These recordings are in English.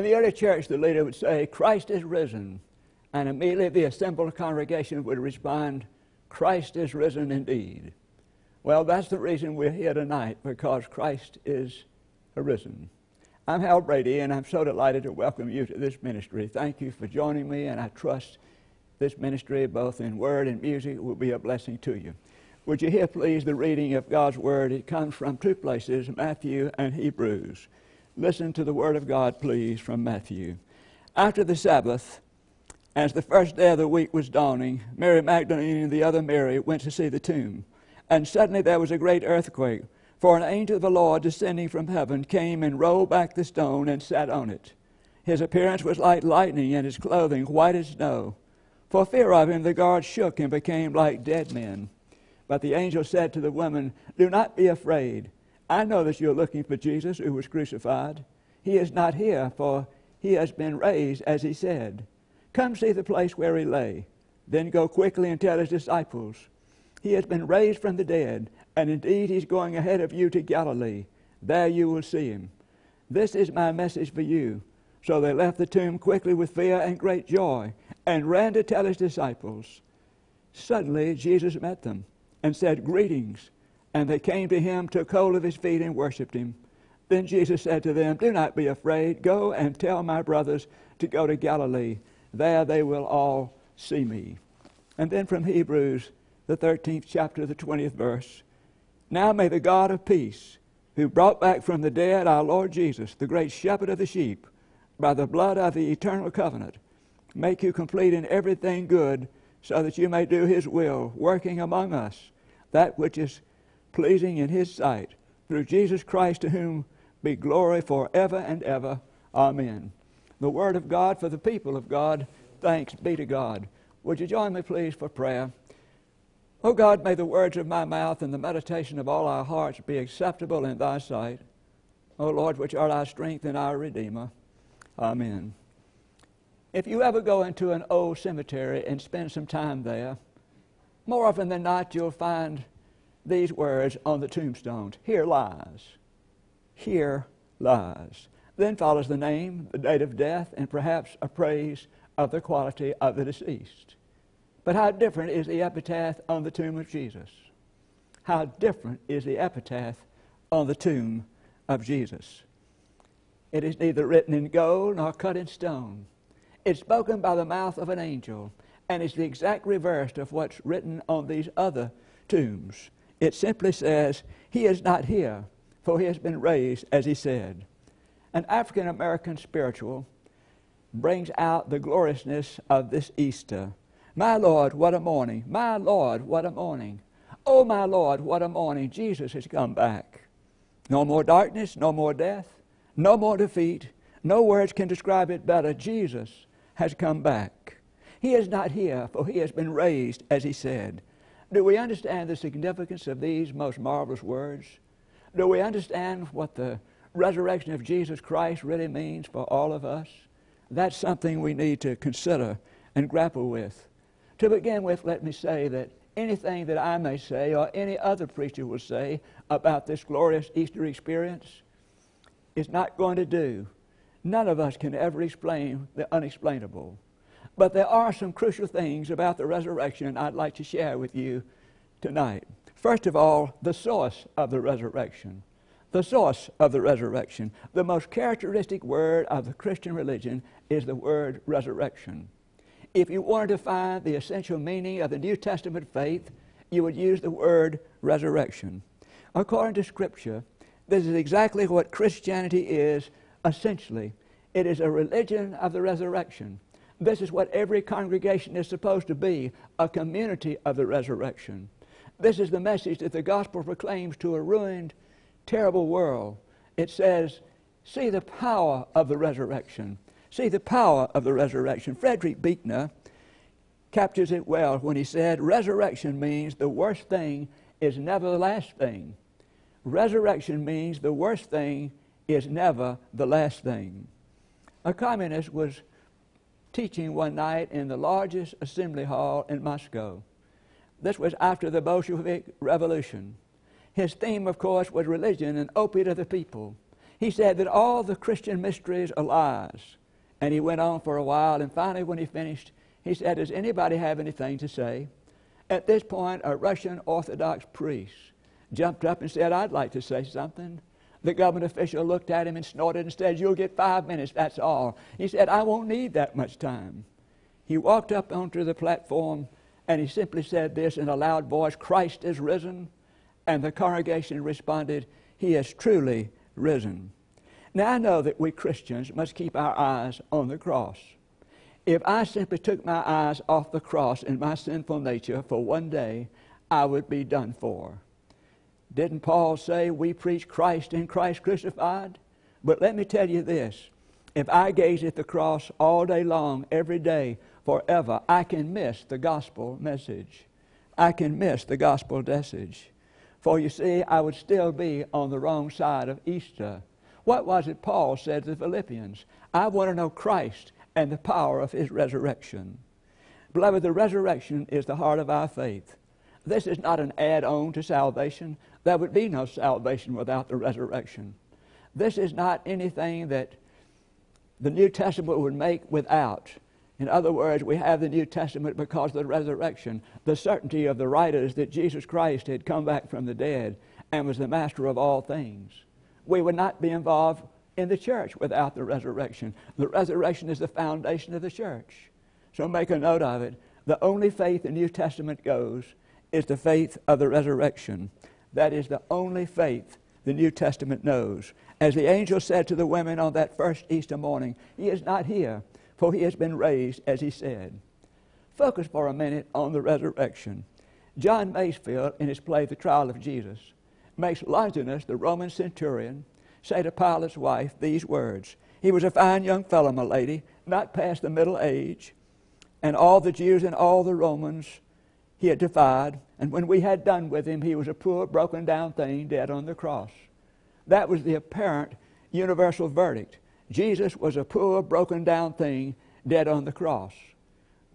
In the early church, the leader would say, Christ is risen. And immediately the assembled congregation would respond, Christ is risen indeed. Well, that's the reason we're here tonight, because Christ is arisen. I'm Hal Brady, and I'm so delighted to welcome you to this ministry. Thank you for joining me, and I trust this ministry, both in word and music, will be a blessing to you. Would you hear, please, the reading of God's Word? It comes from two places, Matthew and Hebrews. Listen to the Word of God, please, from Matthew. After the Sabbath, as the first day of the week was dawning, Mary Magdalene and the other Mary went to see the tomb. And suddenly there was a great earthquake, for an angel of the Lord descending from heaven came and rolled back the stone and sat on it. His appearance was like lightning, and his clothing white as snow. For fear of him, the guards shook and became like dead men. But the angel said to the woman, Do not be afraid. I know that you're looking for Jesus who was crucified. He is not here, for he has been raised, as he said. Come see the place where he lay. Then go quickly and tell his disciples. He has been raised from the dead, and indeed he's going ahead of you to Galilee. There you will see him. This is my message for you. So they left the tomb quickly with fear and great joy, and ran to tell his disciples. Suddenly Jesus met them and said, Greetings. And they came to him, took hold of his feet, and worshipped him. Then Jesus said to them, Do not be afraid. Go and tell my brothers to go to Galilee. There they will all see me. And then from Hebrews, the 13th chapter, the 20th verse. Now may the God of peace, who brought back from the dead our Lord Jesus, the great shepherd of the sheep, by the blood of the eternal covenant, make you complete in everything good, so that you may do his will, working among us that which is pleasing in his sight, through Jesus Christ, to whom be glory forever and ever. Amen. The word of God for the people of God. Thanks be to God. Would you join me, please, for prayer? O God, may the words of my mouth and the meditation of all our hearts be acceptable in thy sight. O Lord, which art our strength and our Redeemer. Amen. If you ever go into an old cemetery and spend some time there, more often than not, you'll find these words on the tombstones Here lies. Here lies. Then follows the name, the date of death, and perhaps a praise of the quality of the deceased. But how different is the epitaph on the tomb of Jesus? How different is the epitaph on the tomb of Jesus? It is neither written in gold nor cut in stone. It's spoken by the mouth of an angel, and it's the exact reverse of what's written on these other tombs. It simply says, He is not here, for he has been raised, as he said. An African American spiritual brings out the gloriousness of this Easter. My Lord, what a morning! My Lord, what a morning! Oh, my Lord, what a morning! Jesus has come back. No more darkness, no more death, no more defeat. No words can describe it better. Jesus has come back. He is not here, for he has been raised, as he said. Do we understand the significance of these most marvelous words? Do we understand what the resurrection of Jesus Christ really means for all of us? That's something we need to consider and grapple with. To begin with, let me say that anything that I may say or any other preacher will say about this glorious Easter experience is not going to do. None of us can ever explain the unexplainable. But there are some crucial things about the resurrection I'd like to share with you tonight. First of all, the source of the resurrection. The source of the resurrection. The most characteristic word of the Christian religion is the word resurrection. If you wanted to find the essential meaning of the New Testament faith, you would use the word resurrection. According to Scripture, this is exactly what Christianity is essentially. It is a religion of the resurrection. This is what every congregation is supposed to be a community of the resurrection. This is the message that the gospel proclaims to a ruined, terrible world. It says, See the power of the resurrection. See the power of the resurrection. Frederick Buechner captures it well when he said, Resurrection means the worst thing is never the last thing. Resurrection means the worst thing is never the last thing. A communist was teaching one night in the largest assembly hall in Moscow. This was after the Bolshevik Revolution. His theme, of course, was religion and opiate of the people. He said that all the Christian mysteries are lies. And he went on for a while, and finally, when he finished, he said, Does anybody have anything to say? At this point, a Russian Orthodox priest jumped up and said, I'd like to say something. The government official looked at him and snorted and said, You'll get five minutes, that's all. He said, I won't need that much time. He walked up onto the platform and he simply said this in a loud voice Christ is risen. And the congregation responded, He is truly risen. Now I know that we Christians must keep our eyes on the cross. If I simply took my eyes off the cross in my sinful nature for one day, I would be done for. Didn't Paul say we preach Christ in Christ crucified? But let me tell you this if I gaze at the cross all day long, every day, forever, I can miss the gospel message. I can miss the gospel message. For you see, I would still be on the wrong side of Easter. What was it Paul said to the Philippians? I want to know Christ and the power of his resurrection. Beloved, the resurrection is the heart of our faith. This is not an add on to salvation. There would be no salvation without the resurrection. This is not anything that the New Testament would make without. In other words, we have the New Testament because of the resurrection, the certainty of the writers that Jesus Christ had come back from the dead and was the master of all things. We would not be involved in the church without the resurrection. The resurrection is the foundation of the church. So make a note of it. The only faith the New Testament goes is the faith of the resurrection. That is the only faith the New Testament knows. As the angel said to the women on that first Easter morning, He is not here, for He has been raised, as He said. Focus for a minute on the resurrection. John Masefield, in his play The Trial of Jesus, makes Longinus, the Roman centurion, say to Pilate's wife these words. He was a fine young fellow, my lady, not past the middle age, and all the Jews and all the Romans he had defied. And when we had done with him, he was a poor, broken down thing dead on the cross. That was the apparent universal verdict. Jesus was a poor, broken down thing dead on the cross.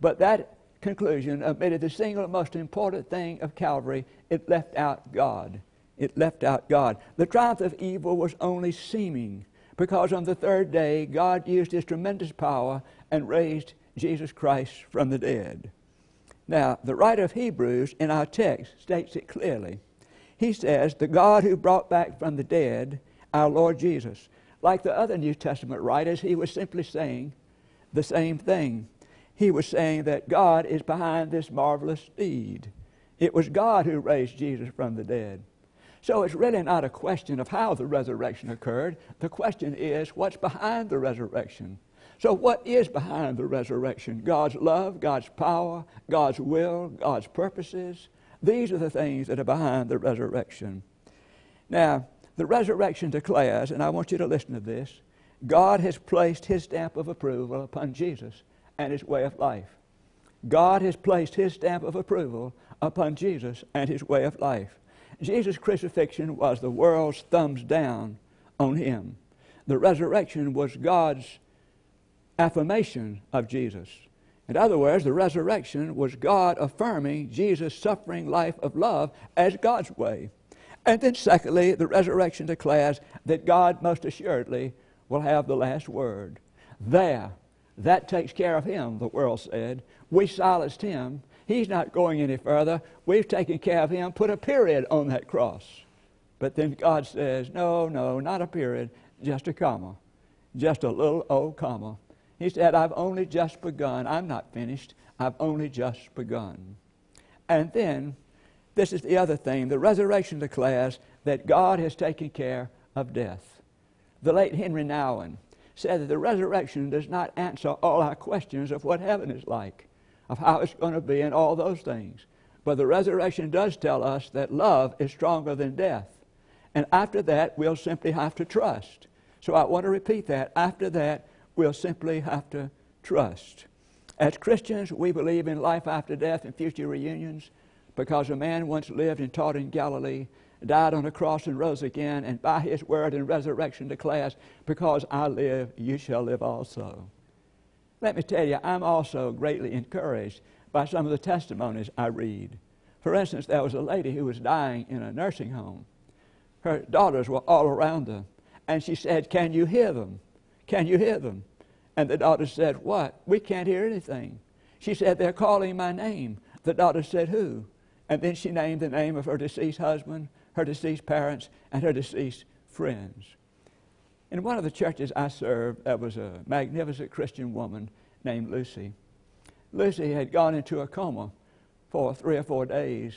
But that conclusion omitted the single most important thing of Calvary it left out God. It left out God. The triumph of evil was only seeming because on the third day God used his tremendous power and raised Jesus Christ from the dead. Now, the writer of Hebrews in our text states it clearly. He says, The God who brought back from the dead our Lord Jesus. Like the other New Testament writers, he was simply saying the same thing. He was saying that God is behind this marvelous deed. It was God who raised Jesus from the dead. So it's really not a question of how the resurrection occurred. The question is what's behind the resurrection. So, what is behind the resurrection? God's love, God's power, God's will, God's purposes. These are the things that are behind the resurrection. Now, the resurrection declares, and I want you to listen to this God has placed his stamp of approval upon Jesus and his way of life. God has placed his stamp of approval upon Jesus and his way of life. Jesus' crucifixion was the world's thumbs down on him. The resurrection was God's affirmation of Jesus. In other words, the resurrection was God affirming Jesus' suffering life of love as God's way. And then, secondly, the resurrection declares that God most assuredly will have the last word. There, that takes care of him, the world said. We silenced him. He's not going any further. We've taken care of him, put a period on that cross. But then God says, no, no, not a period, just a comma, just a little old comma. He said, I've only just begun. I'm not finished. I've only just begun. And then, this is the other thing the resurrection declares that God has taken care of death. The late Henri Nouwen said that the resurrection does not answer all our questions of what heaven is like, of how it's going to be, and all those things. But the resurrection does tell us that love is stronger than death. And after that, we'll simply have to trust. So I want to repeat that. After that, we'll simply have to trust. As Christians, we believe in life after death and future reunions because a man once lived and taught in Galilee, died on a cross and rose again, and by his word and resurrection declares, Because I live, you shall live also. Let me tell you, I'm also greatly encouraged by some of the testimonies I read. For instance, there was a lady who was dying in a nursing home. Her daughters were all around her, and she said, Can you hear them? Can you hear them? And the daughter said, What? We can't hear anything. She said, They're calling my name. The daughter said, Who? And then she named the name of her deceased husband, her deceased parents, and her deceased friends. In one of the churches I served, there was a magnificent Christian woman named Lucy. Lucy had gone into a coma for three or four days,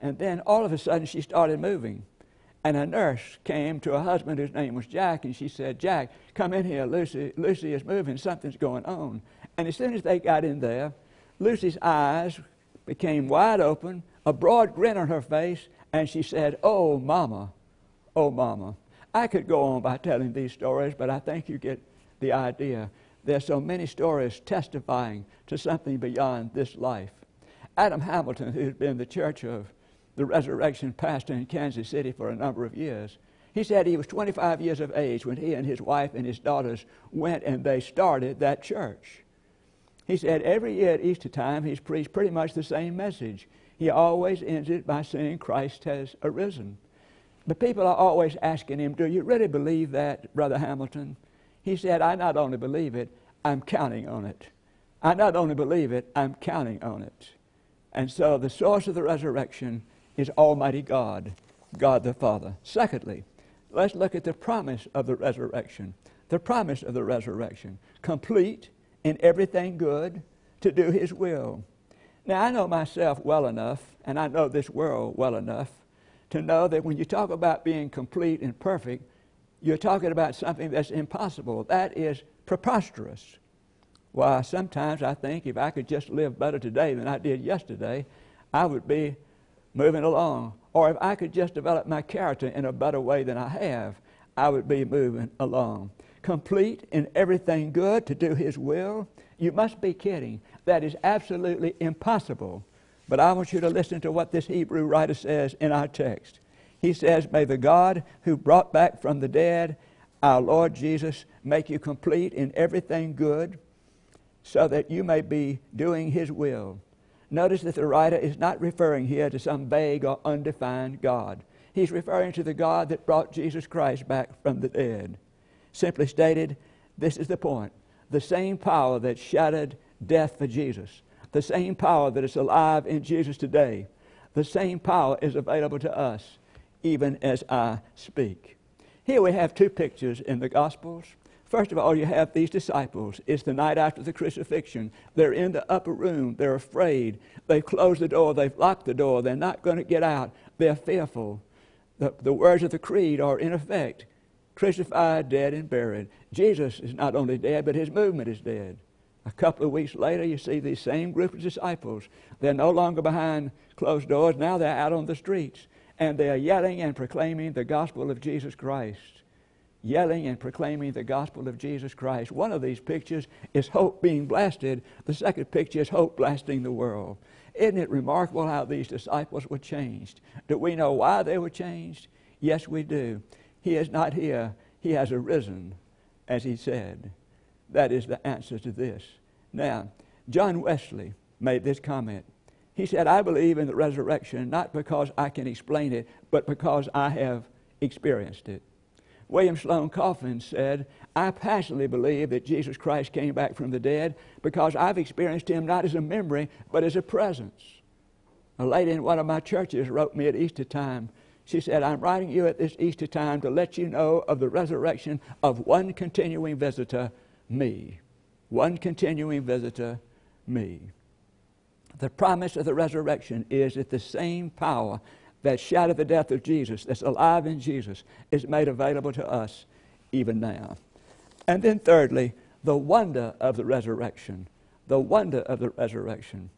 and then all of a sudden she started moving. And a nurse came to her husband, whose name was Jack, and she said, Jack, come in here. Lucy, Lucy is moving. Something's going on. And as soon as they got in there, Lucy's eyes became wide open, a broad grin on her face, and she said, Oh, Mama, oh, Mama. I could go on by telling these stories, but I think you get the idea. There's so many stories testifying to something beyond this life. Adam Hamilton, who's been the Church of the Resurrection pastor in Kansas City for a number of years, he said he was 25 years of age when he and his wife and his daughters went and they started that church. He said every year at Easter time he's preached pretty much the same message. He always ends it by saying Christ has arisen. But people are always asking him, Do you really believe that, Brother Hamilton? He said, I not only believe it, I'm counting on it. I not only believe it, I'm counting on it. And so the source of the resurrection is Almighty God, God the Father. Secondly, let's look at the promise of the resurrection. The promise of the resurrection complete in everything good to do His will. Now, I know myself well enough, and I know this world well enough, to know that when you talk about being complete and perfect, you're talking about something that's impossible. That is preposterous. Why, sometimes I think if I could just live better today than I did yesterday, I would be moving along. Or if I could just develop my character in a better way than I have, I would be moving along. Complete in everything good to do His will. You must be kidding. That is absolutely impossible. But I want you to listen to what this Hebrew writer says in our text. He says, May the God who brought back from the dead our Lord Jesus make you complete in everything good so that you may be doing His will. Notice that the writer is not referring here to some vague or undefined God. He's referring to the God that brought Jesus Christ back from the dead. Simply stated, this is the point. The same power that shattered death for Jesus, the same power that is alive in Jesus today, the same power is available to us even as I speak. Here we have two pictures in the Gospels. First of all, you have these disciples. It's the night after the crucifixion. They're in the upper room. They're afraid. They've closed the door. They've locked the door. They're not going to get out. They're fearful. The, the words of the creed are in effect crucified, dead, and buried. Jesus is not only dead, but his movement is dead. A couple of weeks later, you see these same group of disciples. They're no longer behind closed doors. Now they're out on the streets. And they are yelling and proclaiming the gospel of Jesus Christ yelling and proclaiming the gospel of Jesus Christ. One of these pictures is hope being blasted, the second picture is hope blasting the world. Isn't it remarkable how these disciples were changed? Do we know why they were changed? Yes, we do. He is not here, He has arisen, as He said. That is the answer to this. Now, John Wesley made this comment. He said, I believe in the resurrection not because I can explain it, but because I have experienced it. William Sloane Coffin said, I passionately believe that Jesus Christ came back from the dead because I've experienced him not as a memory, but as a presence. A lady in one of my churches wrote me at Easter time. She said, I'm writing you at this Easter time to let you know of the resurrection of one continuing visitor, me. One continuing visitor, me. The promise of the resurrection is that the same power that shadow the death of Jesus, that's alive in Jesus, is made available to us even now. And then, thirdly, the wonder of the resurrection. The wonder of the resurrection.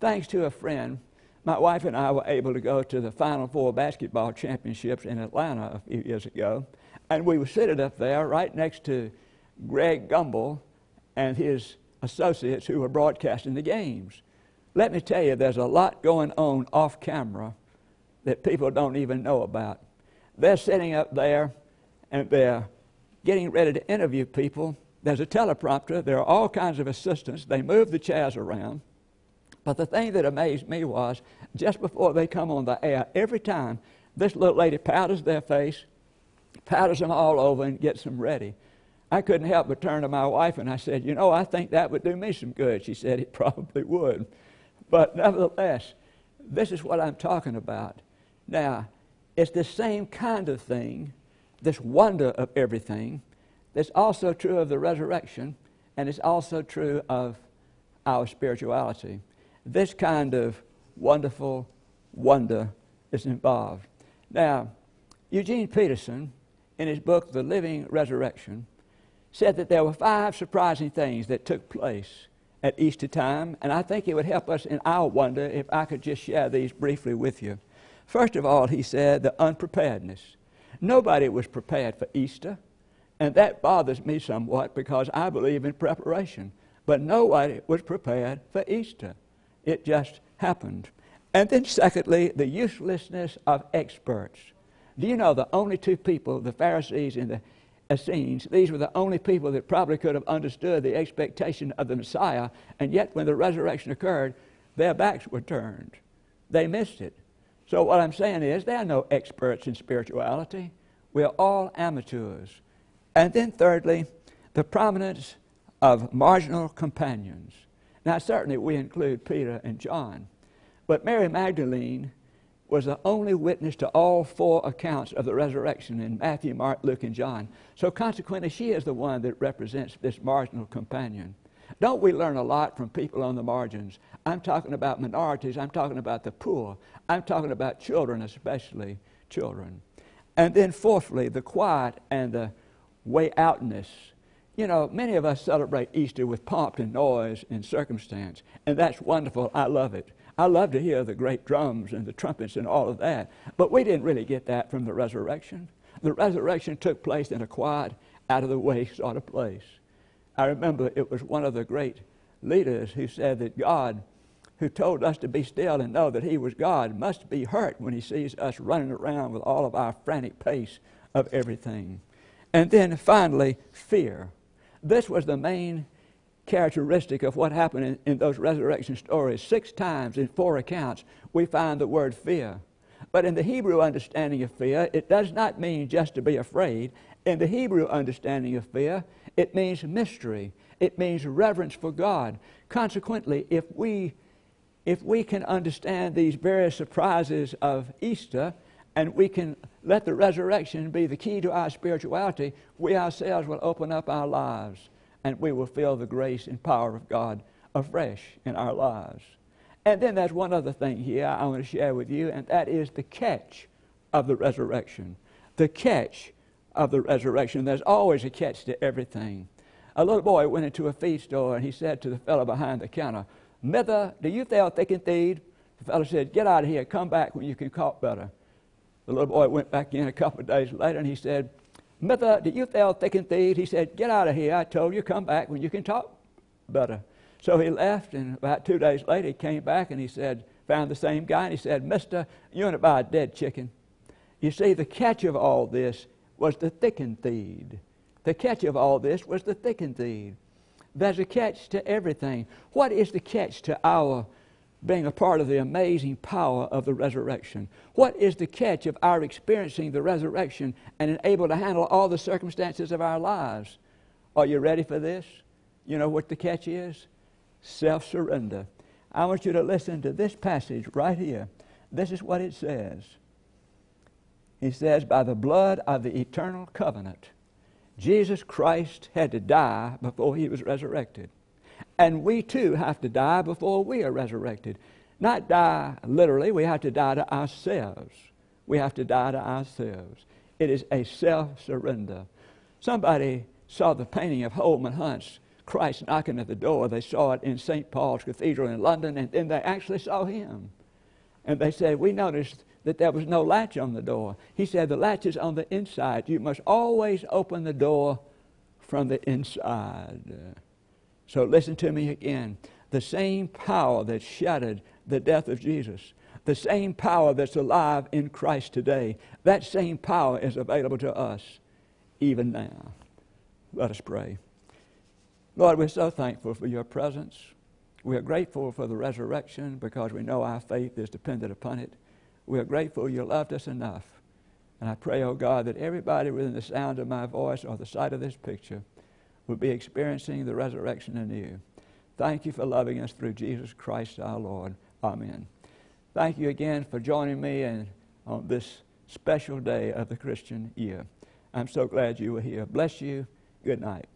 Thanks to a friend, my wife and I were able to go to the Final Four basketball championships in Atlanta a few years ago. And we were seated up there right next to Greg Gumbel and his associates who were broadcasting the games. Let me tell you, there's a lot going on off camera that people don't even know about. They're sitting up there and they're getting ready to interview people. There's a teleprompter, there are all kinds of assistants. They move the chairs around. But the thing that amazed me was just before they come on the air, every time this little lady powders their face, powders them all over, and gets them ready. I couldn't help but turn to my wife and I said, You know, I think that would do me some good. She said it probably would. But nevertheless, this is what I'm talking about. Now, it's the same kind of thing, this wonder of everything, that's also true of the resurrection, and it's also true of our spirituality. This kind of wonderful wonder is involved. Now, Eugene Peterson, in his book, The Living Resurrection, said that there were five surprising things that took place at Easter time, and I think it would help us in our wonder if I could just share these briefly with you. First of all, he said the unpreparedness. Nobody was prepared for Easter, and that bothers me somewhat because I believe in preparation. But nobody was prepared for Easter. It just happened. And then, secondly, the uselessness of experts. Do you know the only two people, the Pharisees and the Essenes, these were the only people that probably could have understood the expectation of the Messiah, and yet when the resurrection occurred, their backs were turned. They missed it. So, what I'm saying is, there are no experts in spirituality. We're all amateurs. And then, thirdly, the prominence of marginal companions. Now, certainly we include Peter and John, but Mary Magdalene was the only witness to all four accounts of the resurrection in Matthew, Mark, Luke, and John. So, consequently, she is the one that represents this marginal companion. Don't we learn a lot from people on the margins? I'm talking about minorities. I'm talking about the poor. I'm talking about children, especially children. And then, fourthly, the quiet and the way outness. You know, many of us celebrate Easter with pomp and noise and circumstance, and that's wonderful. I love it. I love to hear the great drums and the trumpets and all of that. But we didn't really get that from the resurrection. The resurrection took place in a quiet, out of the way sort of place. I remember it was one of the great leaders who said that God, who told us to be still and know that He was God, must be hurt when He sees us running around with all of our frantic pace of everything. And then finally, fear. This was the main characteristic of what happened in, in, those resurrection stories. Six times in four accounts, we find the word fear. But in the Hebrew understanding of fear, it does not mean just to be afraid. In the Hebrew understanding of fear, it means mystery. It means reverence for God. Consequently, if we, if we can understand these various surprises of Easter, and we can let the resurrection be the key to our spirituality, we ourselves will open up our lives and we will feel the grace and power of God afresh in our lives. And then there's one other thing here I want to share with you, and that is the catch of the resurrection. The catch of the resurrection. There's always a catch to everything. A little boy went into a feed store and he said to the fellow behind the counter, Mither, do you feel thick and feed? The fellow said, Get out of here, come back when you can talk better. The little boy went back in a couple of days later and he said, Mither, do you feel thick and feed? He said, Get out of here. I told you, come back when you can talk better. So he left, and about two days later, he came back and he said, Found the same guy, and he said, Mister, you want to buy a dead chicken. You see, the catch of all this was the thick and feed. The catch of all this was the thick and feed. There's a catch to everything. What is the catch to our being a part of the amazing power of the resurrection. What is the catch of our experiencing the resurrection and able to handle all the circumstances of our lives? Are you ready for this? You know what the catch is? Self surrender. I want you to listen to this passage right here. This is what it says. He says, By the blood of the eternal covenant, Jesus Christ had to die before he was resurrected. And we too have to die before we are resurrected. Not die literally, we have to die to ourselves. We have to die to ourselves. It is a self surrender. Somebody saw the painting of Holman Hunt's Christ knocking at the door. They saw it in St. Paul's Cathedral in London, and then they actually saw him. And they said, We noticed that there was no latch on the door. He said, The latch is on the inside. You must always open the door from the inside. So listen to me again. The same power that shattered the death of Jesus, the same power that's alive in Christ today, that same power is available to us even now. Let us pray. Lord, we're so thankful for your presence. We are grateful for the resurrection because we know our faith is dependent upon it. We are grateful you loved us enough. And I pray, oh God, that everybody within the sound of my voice or the sight of this picture will be experiencing the resurrection anew. Thank you for loving us through Jesus Christ our Lord. Amen. Thank you again for joining me in, on this special day of the Christian year. I'm so glad you were here. Bless you. Good night.